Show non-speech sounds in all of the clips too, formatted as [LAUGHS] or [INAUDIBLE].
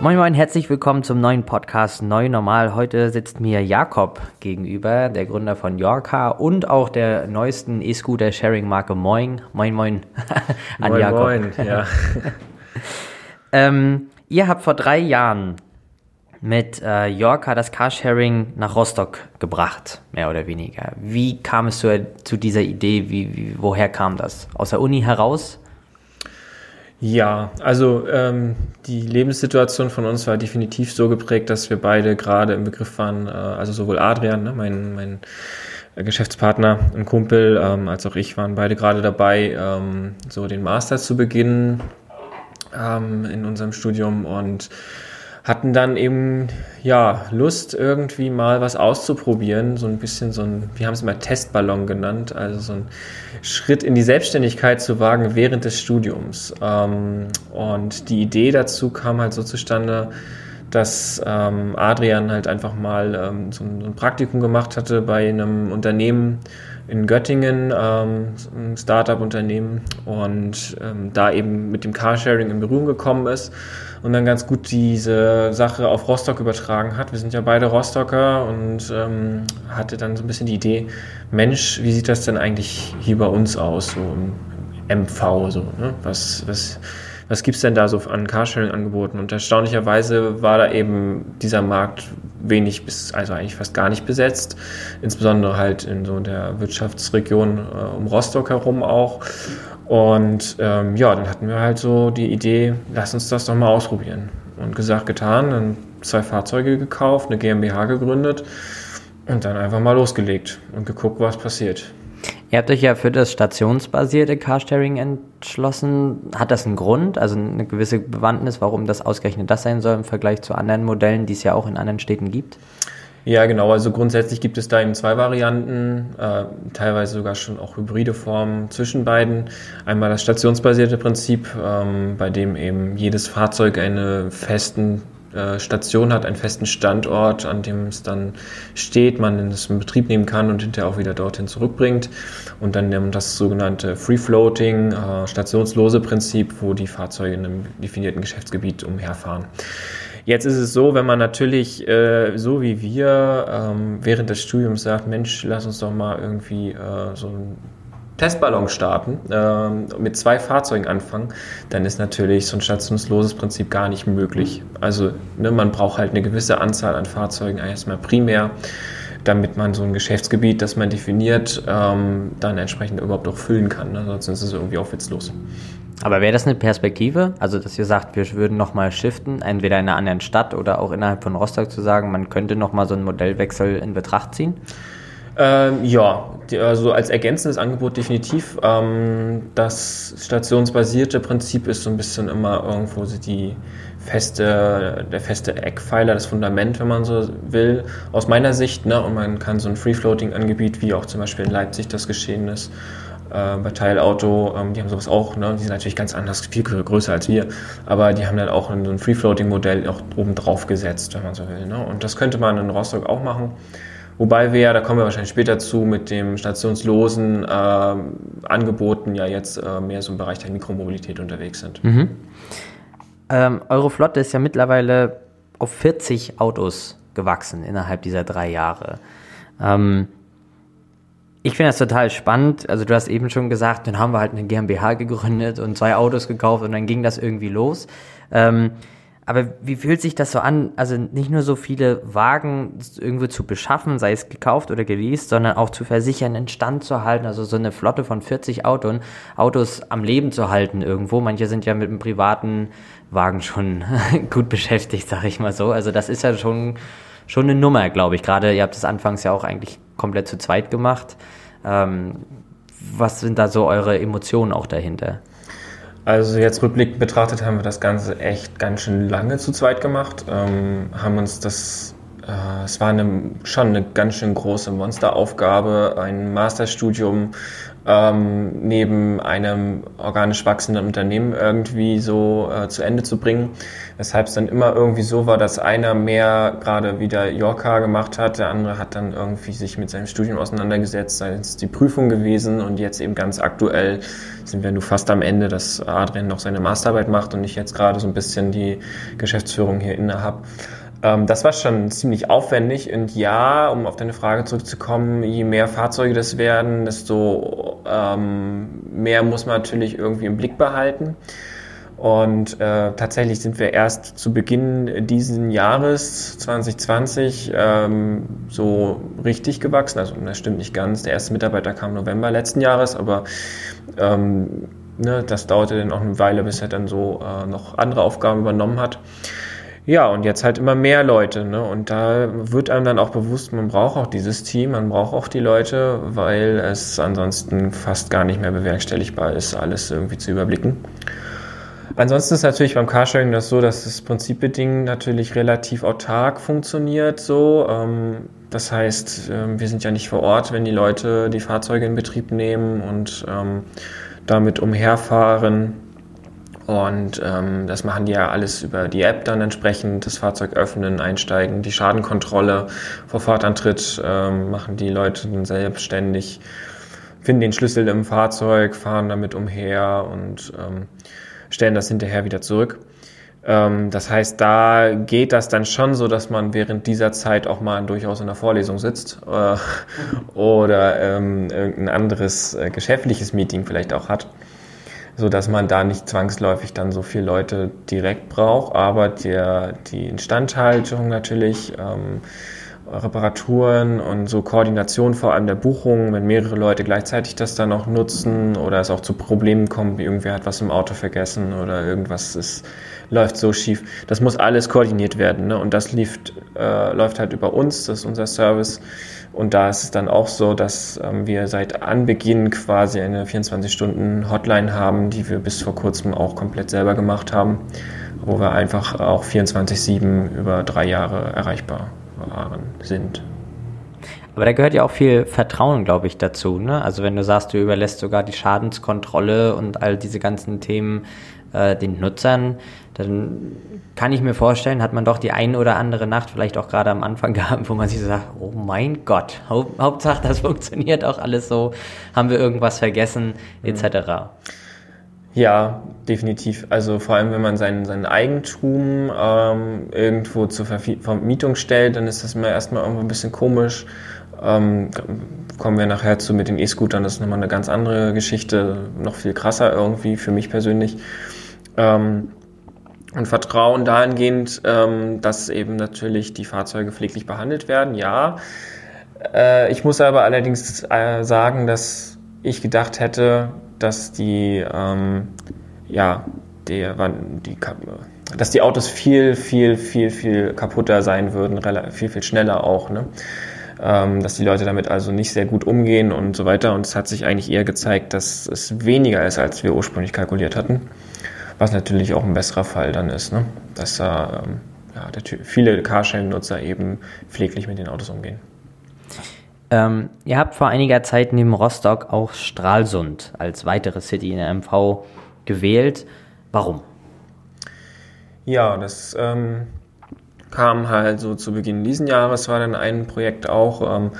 Moin Moin, herzlich willkommen zum neuen Podcast Neu Normal. Heute sitzt mir Jakob gegenüber, der Gründer von Yorka und auch der neuesten E-Scooter Sharing Marke Moin. Moin Moin [LAUGHS] an moin, Jakob. Moin, ja. [LAUGHS] ähm, ihr habt vor drei Jahren mit äh, Yorka das Carsharing nach Rostock gebracht, mehr oder weniger. Wie kam es zu, zu dieser Idee? Wie, wie, woher kam das? Aus der Uni heraus? Ja, also ähm, die Lebenssituation von uns war definitiv so geprägt, dass wir beide gerade im Begriff waren, äh, also sowohl Adrian, ne, mein, mein Geschäftspartner und Kumpel, ähm, als auch ich waren beide gerade dabei, ähm, so den Master zu beginnen ähm, in unserem Studium und hatten dann eben ja Lust irgendwie mal was auszuprobieren, so ein bisschen so ein, wir haben es mal Testballon genannt, also so ein Schritt in die Selbstständigkeit zu wagen während des Studiums. Ähm, und die Idee dazu kam halt so zustande, dass ähm, Adrian halt einfach mal ähm, so, ein, Praktikum gemacht hatte bei einem Unternehmen in Göttingen, ähm, ein Startup-Unternehmen, und ähm, da eben mit dem Carsharing in Berührung gekommen ist und dann ganz gut diese Sache auf Rostock übertragen hat. Wir sind ja beide Rostocker und ähm, hatte dann so ein bisschen die Idee, Mensch, wie sieht das denn eigentlich hier bei uns aus, so im MV, so, ne? Was, was, was gibt's denn da so an Carsharing-Angeboten? Und erstaunlicherweise war da eben dieser Markt wenig bis, also eigentlich fast gar nicht besetzt, insbesondere halt in so der Wirtschaftsregion äh, um Rostock herum auch. Und ähm, ja, dann hatten wir halt so die Idee, lass uns das doch mal ausprobieren. Und gesagt, getan, dann zwei Fahrzeuge gekauft, eine GmbH gegründet und dann einfach mal losgelegt und geguckt, was passiert. Ihr habt euch ja für das stationsbasierte Carsharing entschlossen. Hat das einen Grund, also eine gewisse Bewandtnis, warum das ausgerechnet das sein soll im Vergleich zu anderen Modellen, die es ja auch in anderen Städten gibt? Ja, genau. Also grundsätzlich gibt es da eben zwei Varianten, äh, teilweise sogar schon auch hybride Formen zwischen beiden. Einmal das stationsbasierte Prinzip, ähm, bei dem eben jedes Fahrzeug eine festen äh, Station hat, einen festen Standort, an dem es dann steht, man es in Betrieb nehmen kann und hinterher auch wieder dorthin zurückbringt. Und dann das sogenannte Free-Floating, äh, stationslose Prinzip, wo die Fahrzeuge in einem definierten Geschäftsgebiet umherfahren. Jetzt ist es so, wenn man natürlich äh, so wie wir ähm, während des Studiums sagt, Mensch, lass uns doch mal irgendwie äh, so einen Testballon starten, äh, mit zwei Fahrzeugen anfangen, dann ist natürlich so ein stationsloses Prinzip gar nicht möglich. Also ne, man braucht halt eine gewisse Anzahl an Fahrzeugen erstmal primär damit man so ein Geschäftsgebiet, das man definiert, ähm, dann entsprechend überhaupt auch füllen kann. Ne? Sonst ist es irgendwie auch witzlos. Aber wäre das eine Perspektive? Also, dass ihr sagt, wir würden nochmal shiften, entweder in einer anderen Stadt oder auch innerhalb von Rostock zu sagen, man könnte nochmal so einen Modellwechsel in Betracht ziehen? Ähm, ja, also als ergänzendes Angebot definitiv. Ähm, das stationsbasierte Prinzip ist so ein bisschen immer irgendwo die feste, der feste Eckpfeiler, das Fundament, wenn man so will, aus meiner Sicht. Ne? Und man kann so ein Free-Floating-Angebot, wie auch zum Beispiel in Leipzig das geschehen ist, äh, bei Teilauto, ähm, die haben sowas auch, ne? die sind natürlich ganz anders, viel größer als wir, aber die haben dann auch so ein Free-Floating-Modell auch oben drauf gesetzt, wenn man so will. Ne? Und das könnte man in Rostock auch machen. Wobei wir, da kommen wir wahrscheinlich später zu, mit dem stationslosen äh, Angeboten ja jetzt äh, mehr so im Bereich der Mikromobilität unterwegs sind. Mhm. Ähm, eure Flotte ist ja mittlerweile auf 40 Autos gewachsen innerhalb dieser drei Jahre. Ähm, ich finde das total spannend. Also du hast eben schon gesagt, dann haben wir halt eine GmbH gegründet und zwei Autos gekauft und dann ging das irgendwie los. Ähm, aber wie fühlt sich das so an? Also nicht nur so viele Wagen irgendwo zu beschaffen, sei es gekauft oder geleast, sondern auch zu versichern, in Stand zu halten. Also so eine Flotte von 40 Autos, Autos am Leben zu halten irgendwo. Manche sind ja mit einem privaten Wagen schon [LAUGHS] gut beschäftigt, sag ich mal so. Also das ist ja schon, schon eine Nummer, glaube ich. Gerade ihr habt es anfangs ja auch eigentlich komplett zu zweit gemacht. Ähm, was sind da so eure Emotionen auch dahinter? Also jetzt rückblickend betrachtet haben wir das Ganze echt ganz schön lange zu zweit gemacht, ähm, haben uns das es war eine, schon eine ganz schön große Monsteraufgabe, ein Masterstudium ähm, neben einem organisch wachsenden Unternehmen irgendwie so äh, zu Ende zu bringen. Weshalb es dann immer irgendwie so war, dass einer mehr gerade wieder Yorka gemacht hat, der andere hat dann irgendwie sich mit seinem Studium auseinandergesetzt, sei es die Prüfung gewesen und jetzt eben ganz aktuell sind wir nur fast am Ende, dass Adrian noch seine Masterarbeit macht und ich jetzt gerade so ein bisschen die Geschäftsführung hier inne habe. Ähm, das war schon ziemlich aufwendig und ja, um auf deine Frage zurückzukommen, je mehr Fahrzeuge das werden, desto ähm, mehr muss man natürlich irgendwie im Blick behalten. Und äh, tatsächlich sind wir erst zu Beginn diesen Jahres 2020 ähm, so richtig gewachsen. Also das stimmt nicht ganz. Der erste Mitarbeiter kam November letzten Jahres, aber ähm, ne, das dauerte dann auch eine Weile, bis er dann so äh, noch andere Aufgaben übernommen hat. Ja, und jetzt halt immer mehr Leute. Ne? Und da wird einem dann auch bewusst, man braucht auch dieses Team, man braucht auch die Leute, weil es ansonsten fast gar nicht mehr bewerkstelligbar ist, alles irgendwie zu überblicken. Ansonsten ist natürlich beim Carsharing das so, dass das prinzipbedingt natürlich relativ autark funktioniert. So, ähm, das heißt, ähm, wir sind ja nicht vor Ort, wenn die Leute die Fahrzeuge in Betrieb nehmen und ähm, damit umherfahren und ähm, das machen die ja alles über die App dann entsprechend, das Fahrzeug öffnen, einsteigen, die Schadenkontrolle vor Fahrtantritt ähm, machen die Leute dann selbstständig, finden den Schlüssel im Fahrzeug, fahren damit umher und ähm, stellen das hinterher wieder zurück. Ähm, das heißt, da geht das dann schon so, dass man während dieser Zeit auch mal durchaus in der Vorlesung sitzt äh, [LAUGHS] oder ähm, irgendein anderes äh, geschäftliches Meeting vielleicht auch hat so dass man da nicht zwangsläufig dann so viele Leute direkt braucht, aber der, die Instandhaltung natürlich, ähm, Reparaturen und so Koordination vor allem der Buchung, wenn mehrere Leute gleichzeitig das dann auch nutzen oder es auch zu Problemen kommt, wie irgendwer hat was im Auto vergessen oder irgendwas ist, läuft so schief. Das muss alles koordiniert werden ne? und das lief, äh, läuft halt über uns, das ist unser Service und da ist es dann auch so, dass ähm, wir seit Anbeginn quasi eine 24-Stunden-Hotline haben, die wir bis vor kurzem auch komplett selber gemacht haben, wo wir einfach auch 24-7 über drei Jahre erreichbar waren, sind. Aber da gehört ja auch viel Vertrauen, glaube ich, dazu. Ne? Also wenn du sagst, du überlässt sogar die Schadenskontrolle und all diese ganzen Themen äh, den Nutzern, dann kann ich mir vorstellen, hat man doch die ein oder andere Nacht vielleicht auch gerade am Anfang [LAUGHS] gehabt, wo man sich so sagt, oh mein Gott, Haupt, Hauptsache das [LAUGHS] funktioniert auch alles so, haben wir irgendwas vergessen, etc. Ja, definitiv. Also vor allem, wenn man sein, sein Eigentum ähm, irgendwo zur Vermietung stellt, dann ist das immer erstmal irgendwo ein bisschen komisch. Ähm, kommen wir nachher zu mit den E-Scootern, das ist nochmal eine ganz andere Geschichte, noch viel krasser irgendwie für mich persönlich. Ähm, und Vertrauen dahingehend, ähm, dass eben natürlich die Fahrzeuge pfleglich behandelt werden, ja. Äh, ich muss aber allerdings äh, sagen, dass ich gedacht hätte, dass die, ähm, ja, der, die, dass die Autos viel, viel, viel, viel kaputter sein würden, viel, viel schneller auch, ne? Ähm, dass die Leute damit also nicht sehr gut umgehen und so weiter. Und es hat sich eigentlich eher gezeigt, dass es weniger ist, als wir ursprünglich kalkuliert hatten was natürlich auch ein besserer Fall dann ist, ne? dass äh, ja, der, viele Carsharing-Nutzer eben pfleglich mit den Autos umgehen. Ähm, ihr habt vor einiger Zeit neben Rostock auch Stralsund als weitere City in der MV gewählt. Warum? Ja, das ähm, kam halt so zu Beginn dieses Jahres, war dann ein Projekt auch, ähm,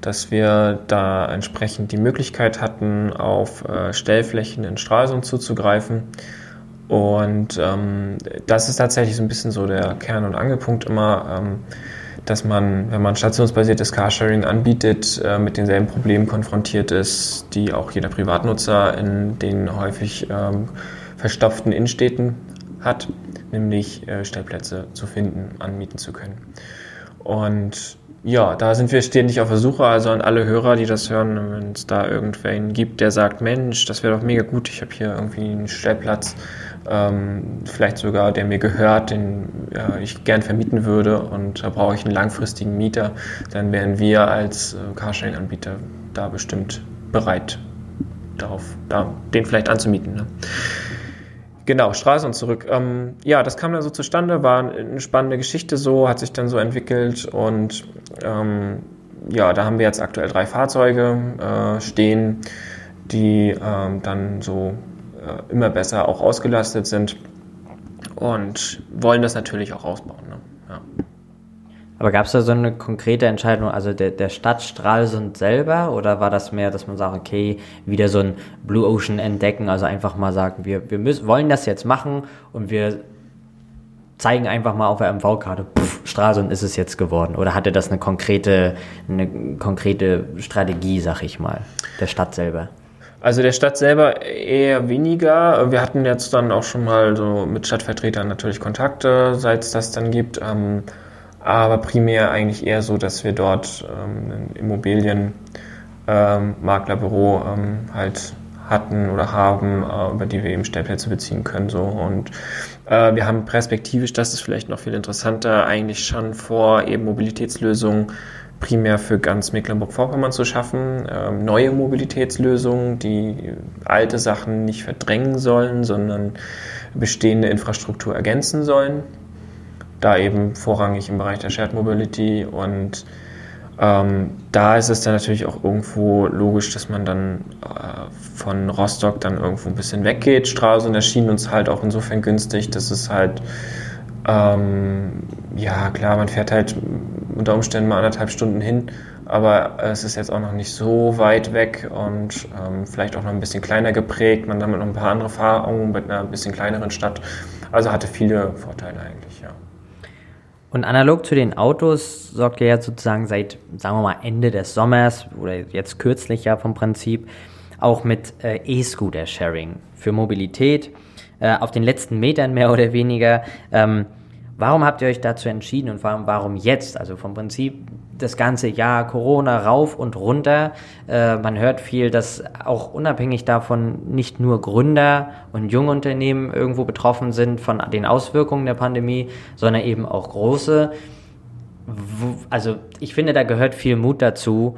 dass wir da entsprechend die Möglichkeit hatten, auf äh, Stellflächen in Stralsund zuzugreifen. Und ähm, das ist tatsächlich so ein bisschen so der Kern- und Angelpunkt immer, ähm, dass man, wenn man stationsbasiertes Carsharing anbietet, äh, mit denselben Problemen konfrontiert ist, die auch jeder Privatnutzer in den häufig ähm, verstopften Innenstädten hat, nämlich äh, Stellplätze zu finden, anmieten zu können. Und ja, da sind wir ständig auf der Suche, also an alle Hörer, die das hören, wenn es da irgendwen gibt, der sagt, Mensch, das wäre doch mega gut, ich habe hier irgendwie einen Stellplatz, ähm, vielleicht sogar, der mir gehört, den ja, ich gern vermieten würde und da brauche ich einen langfristigen Mieter, dann wären wir als äh, Carsharing-Anbieter da bestimmt bereit, darauf, da, den vielleicht anzumieten. Ne? Genau, Stralsund zurück. Ähm, ja, das kam dann so zustande, war eine spannende Geschichte so, hat sich dann so entwickelt und ähm, ja, da haben wir jetzt aktuell drei Fahrzeuge äh, stehen, die ähm, dann so äh, immer besser auch ausgelastet sind und wollen das natürlich auch ausbauen. Ne? Ja. Aber gab es da so eine konkrete Entscheidung, also der, der Stadt Stralsund selber, oder war das mehr, dass man sagt, okay, wieder so ein Blue Ocean entdecken, also einfach mal sagen, wir, wir müssen, wollen das jetzt machen und wir zeigen einfach mal auf der MV-Karte, Stralsund ist es jetzt geworden. Oder hatte das eine konkrete, eine konkrete Strategie, sag ich mal, der Stadt selber? Also der Stadt selber eher weniger. Wir hatten jetzt dann auch schon mal so mit Stadtvertretern natürlich Kontakte, seit es das dann gibt. Ähm, aber primär eigentlich eher so, dass wir dort ähm, ein Immobilienmaklerbüro ähm, halt hatten oder haben, äh, über die wir eben Stellplätze beziehen können. So. Und äh, wir haben perspektivisch, das ist vielleicht noch viel interessanter, eigentlich schon vor, eben Mobilitätslösungen primär für ganz Mecklenburg-Vorpommern zu schaffen. Ähm, neue Mobilitätslösungen, die alte Sachen nicht verdrängen sollen, sondern bestehende Infrastruktur ergänzen sollen. Da eben vorrangig im Bereich der Shared Mobility und ähm, da ist es dann natürlich auch irgendwo logisch, dass man dann äh, von Rostock dann irgendwo ein bisschen weggeht. Stralsund erschien uns halt auch insofern günstig, dass es halt, ähm, ja klar, man fährt halt unter Umständen mal anderthalb Stunden hin, aber es ist jetzt auch noch nicht so weit weg und ähm, vielleicht auch noch ein bisschen kleiner geprägt. Man damit noch ein paar andere Erfahrungen mit einer bisschen kleineren Stadt. Also hatte viele Vorteile eigentlich, ja. Und analog zu den Autos sorgt ihr ja sozusagen seit, sagen wir mal, Ende des Sommers oder jetzt kürzlich ja vom Prinzip auch mit äh, E-Scooter-Sharing für Mobilität äh, auf den letzten Metern mehr oder weniger. Ähm, warum habt ihr euch dazu entschieden und warum, warum jetzt? Also vom Prinzip das ganze Jahr Corona rauf und runter. Äh, man hört viel, dass auch unabhängig davon nicht nur Gründer und Jungunternehmen irgendwo betroffen sind von den Auswirkungen der Pandemie, sondern eben auch große. Also ich finde, da gehört viel Mut dazu,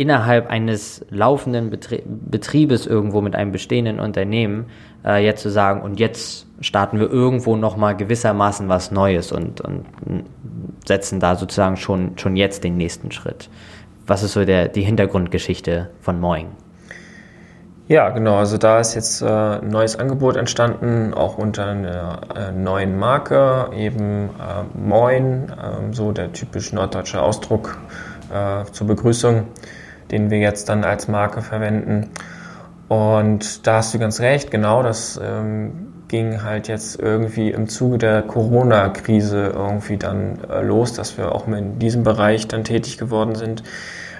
innerhalb eines laufenden Betrie Betriebes irgendwo mit einem bestehenden Unternehmen äh, jetzt zu sagen, und jetzt starten wir irgendwo nochmal gewissermaßen was Neues und, und setzen da sozusagen schon, schon jetzt den nächsten Schritt. Was ist so der, die Hintergrundgeschichte von Moing? Ja, genau. Also da ist jetzt äh, ein neues Angebot entstanden, auch unter einer äh, neuen Marke, eben äh, Moin, äh, so der typisch norddeutsche Ausdruck äh, zur Begrüßung, den wir jetzt dann als Marke verwenden. Und da hast du ganz recht, genau, das ähm, ging halt jetzt irgendwie im Zuge der Corona-Krise irgendwie dann äh, los, dass wir auch in diesem Bereich dann tätig geworden sind.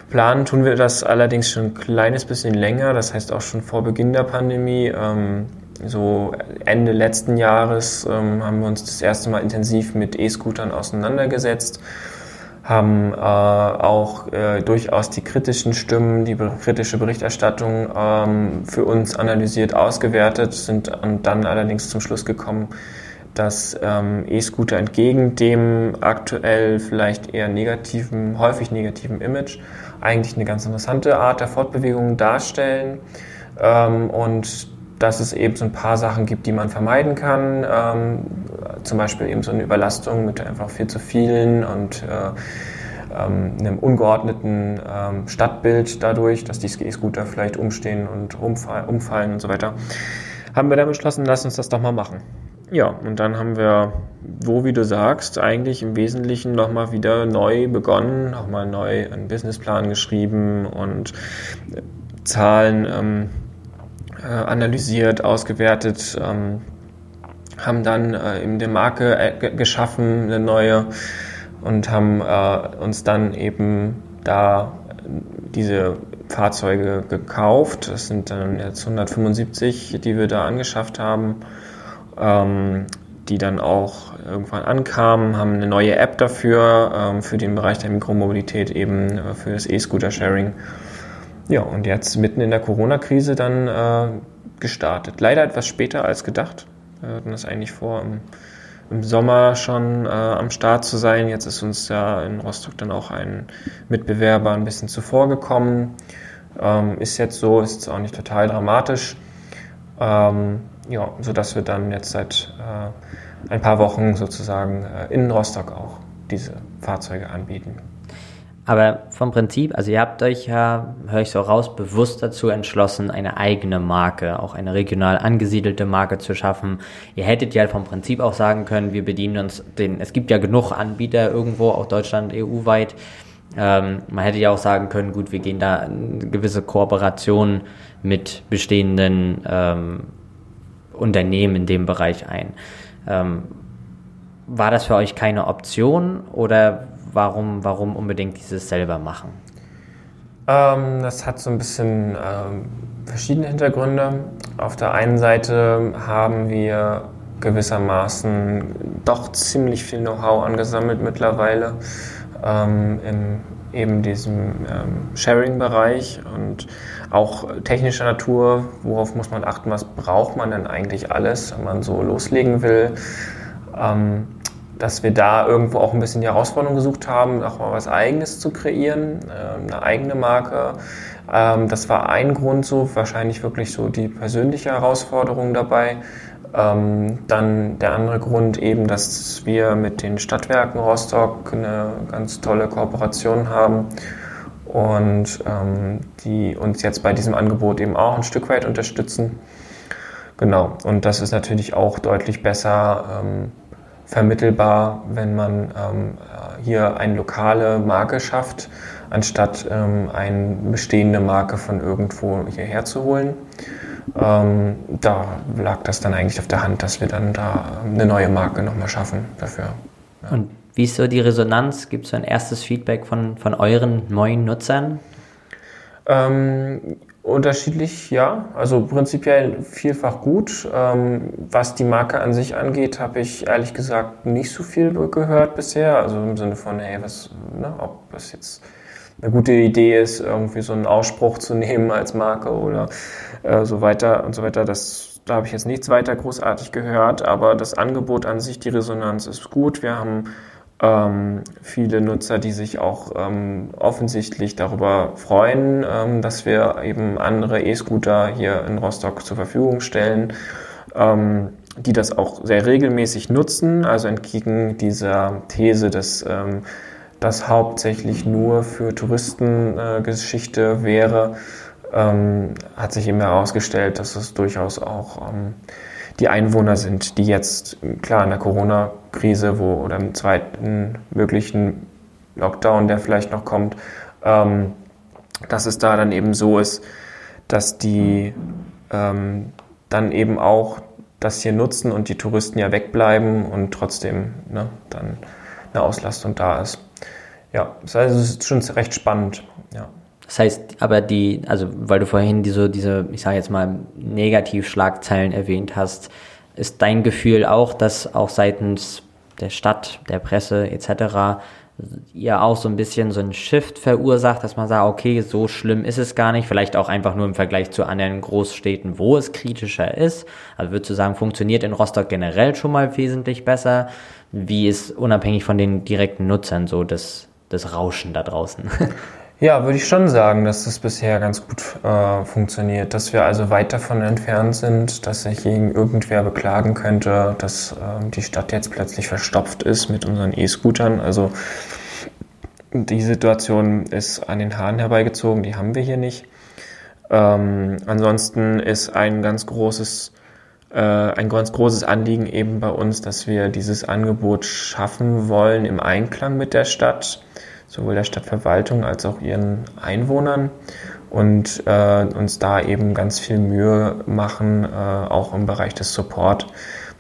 Planen tun wir das allerdings schon ein kleines bisschen länger, das heißt auch schon vor Beginn der Pandemie. Ähm, so Ende letzten Jahres ähm, haben wir uns das erste Mal intensiv mit E-Scootern auseinandergesetzt haben äh, auch äh, durchaus die kritischen Stimmen, die kritische Berichterstattung ähm, für uns analysiert, ausgewertet, sind dann allerdings zum Schluss gekommen, dass ähm, E-Scooter entgegen dem aktuell vielleicht eher negativen, häufig negativen Image eigentlich eine ganz interessante Art der Fortbewegung darstellen. Ähm, und dass es eben so ein paar Sachen gibt, die man vermeiden kann. Ähm, zum Beispiel eben so eine Überlastung mit einfach viel zu vielen und äh, ähm, einem ungeordneten ähm, Stadtbild dadurch, dass die E-Scooter vielleicht umstehen und umfall, umfallen und so weiter. Haben wir dann beschlossen, lass uns das doch mal machen. Ja, und dann haben wir, wo wie du sagst, eigentlich im Wesentlichen nochmal wieder neu begonnen, nochmal neu einen Businessplan geschrieben und äh, Zahlen ähm, äh, analysiert, ausgewertet, ähm, haben dann äh, eben eine Marke äh, geschaffen, eine neue und haben äh, uns dann eben da diese Fahrzeuge gekauft. Das sind dann jetzt 175, die wir da angeschafft haben, ähm, die dann auch irgendwann ankamen, haben eine neue App dafür, ähm, für den Bereich der Mikromobilität eben, äh, für das E-Scooter-Sharing ja, und jetzt mitten in der Corona-Krise dann äh, gestartet. Leider etwas später als gedacht. Wir hatten das eigentlich vor, im, im Sommer schon äh, am Start zu sein. Jetzt ist uns ja in Rostock dann auch ein Mitbewerber ein bisschen zuvor gekommen. Ähm, ist jetzt so, ist auch nicht total dramatisch. Ähm, ja, sodass wir dann jetzt seit äh, ein paar Wochen sozusagen äh, in Rostock auch diese Fahrzeuge anbieten. Aber vom Prinzip, also ihr habt euch ja, höre ich so raus, bewusst dazu entschlossen, eine eigene Marke, auch eine regional angesiedelte Marke zu schaffen. Ihr hättet ja vom Prinzip auch sagen können, wir bedienen uns den, es gibt ja genug Anbieter irgendwo, auch Deutschland, EU-weit. Ähm, man hätte ja auch sagen können, gut, wir gehen da eine gewisse Kooperation mit bestehenden ähm, Unternehmen in dem Bereich ein. Ähm, war das für euch keine Option oder warum, warum unbedingt dieses selber machen? Ähm, das hat so ein bisschen ähm, verschiedene Hintergründe. Auf der einen Seite haben wir gewissermaßen doch ziemlich viel Know-how angesammelt mittlerweile ähm, in eben diesem ähm, Sharing-Bereich und auch technischer Natur, worauf muss man achten, was braucht man denn eigentlich alles, wenn man so loslegen will. Ähm, dass wir da irgendwo auch ein bisschen die Herausforderung gesucht haben, auch mal was Eigenes zu kreieren, äh, eine eigene Marke. Ähm, das war ein Grund so, wahrscheinlich wirklich so die persönliche Herausforderung dabei. Ähm, dann der andere Grund eben, dass wir mit den Stadtwerken Rostock eine ganz tolle Kooperation haben und ähm, die uns jetzt bei diesem Angebot eben auch ein Stück weit unterstützen. Genau, und das ist natürlich auch deutlich besser vermittelbar, wenn man ähm, hier eine lokale Marke schafft, anstatt ähm, eine bestehende Marke von irgendwo hierher zu holen. Ähm, da lag das dann eigentlich auf der Hand, dass wir dann da eine neue Marke nochmal schaffen dafür. Ja. Und wie ist so die Resonanz? Gibt es so ein erstes Feedback von, von euren neuen Nutzern? Ähm, Unterschiedlich, ja. Also prinzipiell vielfach gut. Ähm, was die Marke an sich angeht, habe ich ehrlich gesagt nicht so viel gehört bisher. Also im Sinne von, hey, was, ne, ob das jetzt eine gute Idee ist, irgendwie so einen Ausspruch zu [LAUGHS] nehmen als Marke oder äh, so weiter und so weiter. Das, da habe ich jetzt nichts weiter großartig gehört, aber das Angebot an sich, die Resonanz ist gut. Wir haben ähm, viele Nutzer, die sich auch ähm, offensichtlich darüber freuen, ähm, dass wir eben andere E-Scooter hier in Rostock zur Verfügung stellen, ähm, die das auch sehr regelmäßig nutzen, also entgegen dieser These, dass ähm, das hauptsächlich nur für Touristengeschichte äh, wäre, ähm, hat sich eben herausgestellt, dass es durchaus auch die Einwohner sind, die jetzt, klar, in der Corona-Krise wo, oder im zweiten möglichen Lockdown, der vielleicht noch kommt, ähm, dass es da dann eben so ist, dass die ähm, dann eben auch das hier nutzen und die Touristen ja wegbleiben und trotzdem ne, dann eine Auslastung da ist. Ja, das heißt, es ist schon recht spannend. Ja. Das heißt, aber die, also weil du vorhin diese, diese, ich sage jetzt mal, Negativschlagzeilen erwähnt hast, ist dein Gefühl auch, dass auch seitens der Stadt, der Presse etc. ihr auch so ein bisschen so ein Shift verursacht, dass man sagt, okay, so schlimm ist es gar nicht, vielleicht auch einfach nur im Vergleich zu anderen Großstädten, wo es kritischer ist. Also würdest du sagen, funktioniert in Rostock generell schon mal wesentlich besser? Wie ist unabhängig von den direkten Nutzern so das, das Rauschen da draußen? [LAUGHS] Ja, würde ich schon sagen, dass das bisher ganz gut äh, funktioniert, dass wir also weit davon entfernt sind, dass sich irgendwer beklagen könnte, dass äh, die Stadt jetzt plötzlich verstopft ist mit unseren E-Scootern. Also die Situation ist an den Haaren herbeigezogen, die haben wir hier nicht. Ähm, ansonsten ist ein ganz großes äh, ein ganz großes Anliegen eben bei uns, dass wir dieses Angebot schaffen wollen im Einklang mit der Stadt sowohl der Stadtverwaltung als auch ihren Einwohnern und äh, uns da eben ganz viel Mühe machen, äh, auch im Bereich des Support.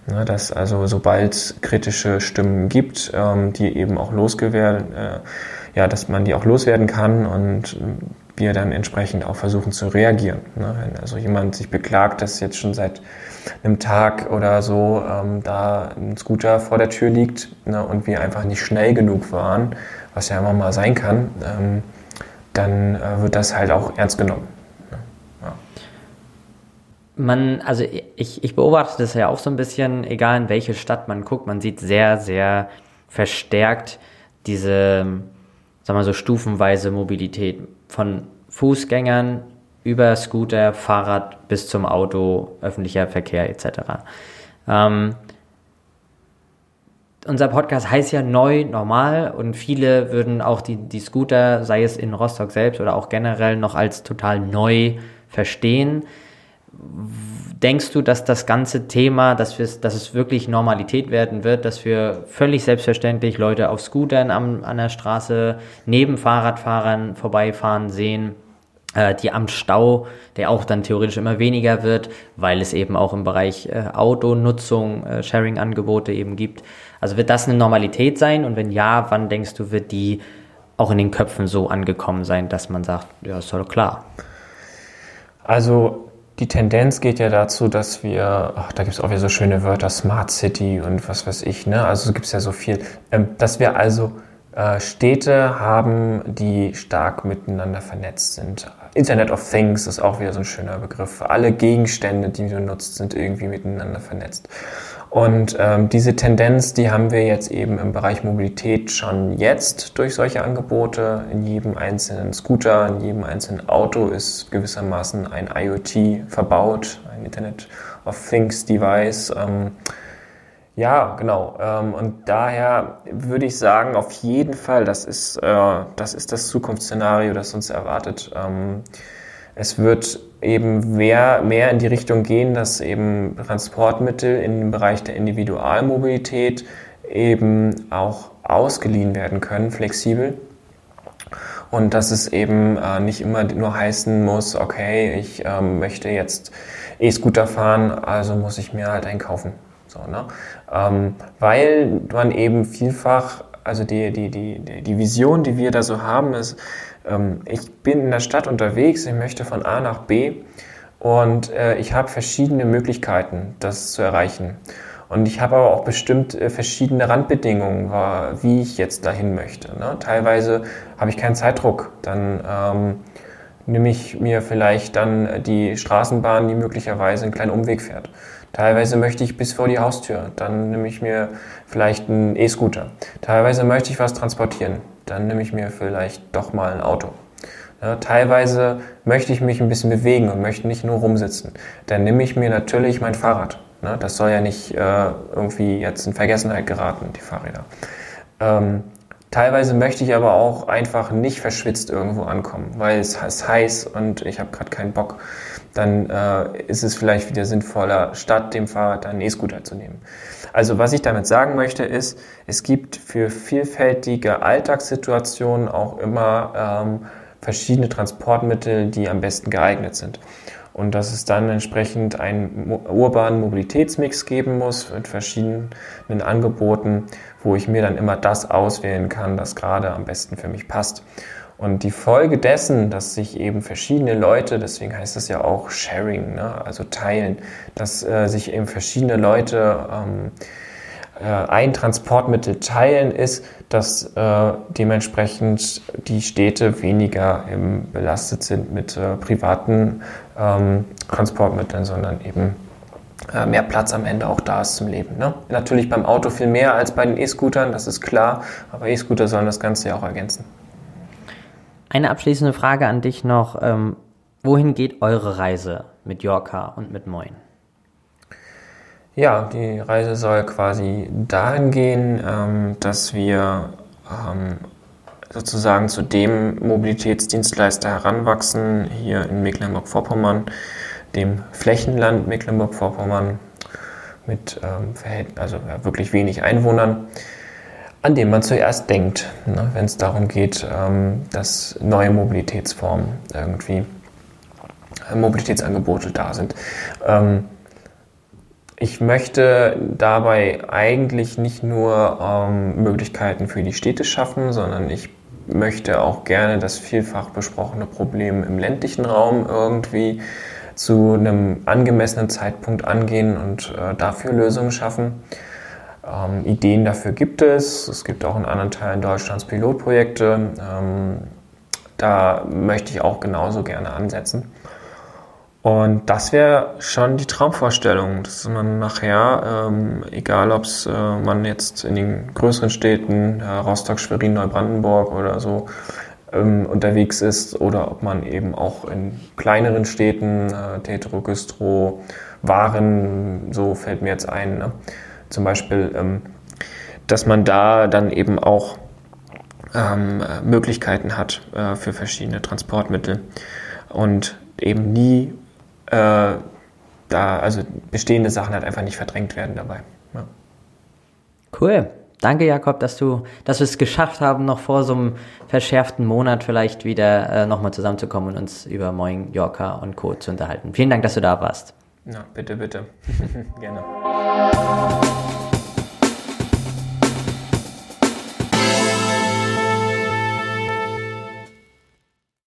Ne, dass also sobald es kritische Stimmen gibt, ähm, die eben auch losgewerden, äh, ja, dass man die auch loswerden kann und wir dann entsprechend auch versuchen zu reagieren. Ne? Wenn also jemand sich beklagt, dass jetzt schon seit einem Tag oder so ähm, da ein Scooter vor der Tür liegt ne, und wir einfach nicht schnell genug waren, was ja immer mal sein kann, ähm, dann äh, wird das halt auch ernst genommen. Man, also ich, ich beobachte das ja auch so ein bisschen, egal in welche Stadt man guckt, man sieht sehr, sehr verstärkt diese, sagen wir so, stufenweise Mobilität von Fußgängern über Scooter, Fahrrad bis zum Auto, öffentlicher Verkehr etc. Ähm, unser Podcast heißt ja neu, normal und viele würden auch die, die Scooter, sei es in Rostock selbst oder auch generell, noch als total neu verstehen. Denkst du, dass das ganze Thema, dass, dass es wirklich Normalität werden wird, dass wir völlig selbstverständlich Leute auf Scootern am, an der Straße neben Fahrradfahrern vorbeifahren sehen? Äh, die am Stau, der auch dann theoretisch immer weniger wird, weil es eben auch im Bereich äh, Autonutzung, äh, Sharing-Angebote eben gibt. Also wird das eine Normalität sein? Und wenn ja, wann denkst du, wird die auch in den Köpfen so angekommen sein, dass man sagt, ja, ist doch klar. Also die Tendenz geht ja dazu, dass wir, ach, da gibt es auch wieder so schöne Wörter, Smart City und was weiß ich, ne? Also gibt es ja so viel, ähm, dass wir also äh, Städte haben, die stark miteinander vernetzt sind. Internet of Things ist auch wieder so ein schöner Begriff. Alle Gegenstände, die du nutzt, sind irgendwie miteinander vernetzt. Und ähm, diese Tendenz, die haben wir jetzt eben im Bereich Mobilität schon jetzt durch solche Angebote. In jedem einzelnen Scooter, in jedem einzelnen Auto ist gewissermaßen ein IoT verbaut, ein Internet of Things Device. Ähm, ja, genau. Ähm, und daher würde ich sagen, auf jeden Fall, das ist, äh, das ist das Zukunftsszenario, das uns erwartet. Ähm, es wird eben mehr, mehr in die Richtung gehen, dass eben Transportmittel im Bereich der Individualmobilität eben auch ausgeliehen werden können, flexibel. Und dass es eben äh, nicht immer nur heißen muss, okay, ich ähm, möchte jetzt E-Scooter fahren, also muss ich mir halt einen kaufen. So, ne? Ähm, weil man eben vielfach, also die, die, die, die Vision, die wir da so haben, ist, ähm, ich bin in der Stadt unterwegs, ich möchte von A nach B und äh, ich habe verschiedene Möglichkeiten, das zu erreichen. Und ich habe aber auch bestimmt äh, verschiedene Randbedingungen, wie ich jetzt dahin möchte. Ne? Teilweise habe ich keinen Zeitdruck. Dann ähm, nehme ich mir vielleicht dann die Straßenbahn, die möglicherweise einen kleinen Umweg fährt. Teilweise möchte ich bis vor die Haustür, dann nehme ich mir vielleicht einen E-Scooter. Teilweise möchte ich was transportieren, dann nehme ich mir vielleicht doch mal ein Auto. Ja, teilweise möchte ich mich ein bisschen bewegen und möchte nicht nur rumsitzen. Dann nehme ich mir natürlich mein Fahrrad. Ne? Das soll ja nicht äh, irgendwie jetzt in Vergessenheit geraten, die Fahrräder. Ähm, teilweise möchte ich aber auch einfach nicht verschwitzt irgendwo ankommen, weil es ist heiß und ich habe gerade keinen Bock dann äh, ist es vielleicht wieder sinnvoller, statt dem Fahrrad einen E-Scooter zu nehmen. Also was ich damit sagen möchte, ist, es gibt für vielfältige Alltagssituationen auch immer ähm, verschiedene Transportmittel, die am besten geeignet sind. Und dass es dann entsprechend einen urbanen Mobilitätsmix geben muss mit verschiedenen Angeboten, wo ich mir dann immer das auswählen kann, das gerade am besten für mich passt. Und die Folge dessen, dass sich eben verschiedene Leute, deswegen heißt es ja auch Sharing, ne? also teilen, dass äh, sich eben verschiedene Leute ähm, äh, ein Transportmittel teilen, ist, dass äh, dementsprechend die Städte weniger belastet sind mit äh, privaten ähm, Transportmitteln, sondern eben mehr Platz am Ende auch da ist zum Leben. Ne? Natürlich beim Auto viel mehr als bei den E-Scootern, das ist klar, aber E-Scooter sollen das Ganze ja auch ergänzen. Eine abschließende Frage an dich noch. Ähm, wohin geht eure Reise mit Yorka und mit Moin? Ja, die Reise soll quasi dahin gehen, ähm, dass wir ähm, sozusagen zu dem Mobilitätsdienstleister heranwachsen, hier in Mecklenburg-Vorpommern, dem Flächenland Mecklenburg-Vorpommern mit ähm, also ja, wirklich wenig Einwohnern an dem man zuerst denkt, ne, wenn es darum geht, ähm, dass neue Mobilitätsformen irgendwie, äh, Mobilitätsangebote da sind. Ähm, ich möchte dabei eigentlich nicht nur ähm, Möglichkeiten für die Städte schaffen, sondern ich möchte auch gerne das vielfach besprochene Problem im ländlichen Raum irgendwie zu einem angemessenen Zeitpunkt angehen und äh, dafür Lösungen schaffen. Ähm, Ideen dafür gibt es. Es gibt auch in anderen Teilen Deutschlands Pilotprojekte. Ähm, da möchte ich auch genauso gerne ansetzen. Und das wäre schon die Traumvorstellung, dass man nachher, ähm, egal ob es äh, man jetzt in den größeren Städten, äh, Rostock, Schwerin, Neubrandenburg oder so, ähm, unterwegs ist oder ob man eben auch in kleineren Städten, äh, Tetro, Güstrow, Waren, so fällt mir jetzt ein, ne? zum Beispiel, ähm, dass man da dann eben auch ähm, Möglichkeiten hat äh, für verschiedene Transportmittel und eben nie äh, da, also bestehende Sachen halt einfach nicht verdrängt werden dabei. Ja. Cool. Danke, Jakob, dass du, dass wir es geschafft haben, noch vor so einem verschärften Monat vielleicht wieder äh, nochmal zusammenzukommen und uns über Moin, Yorker und Co. zu unterhalten. Vielen Dank, dass du da warst. Ja, bitte, bitte. [LAUGHS] Gerne.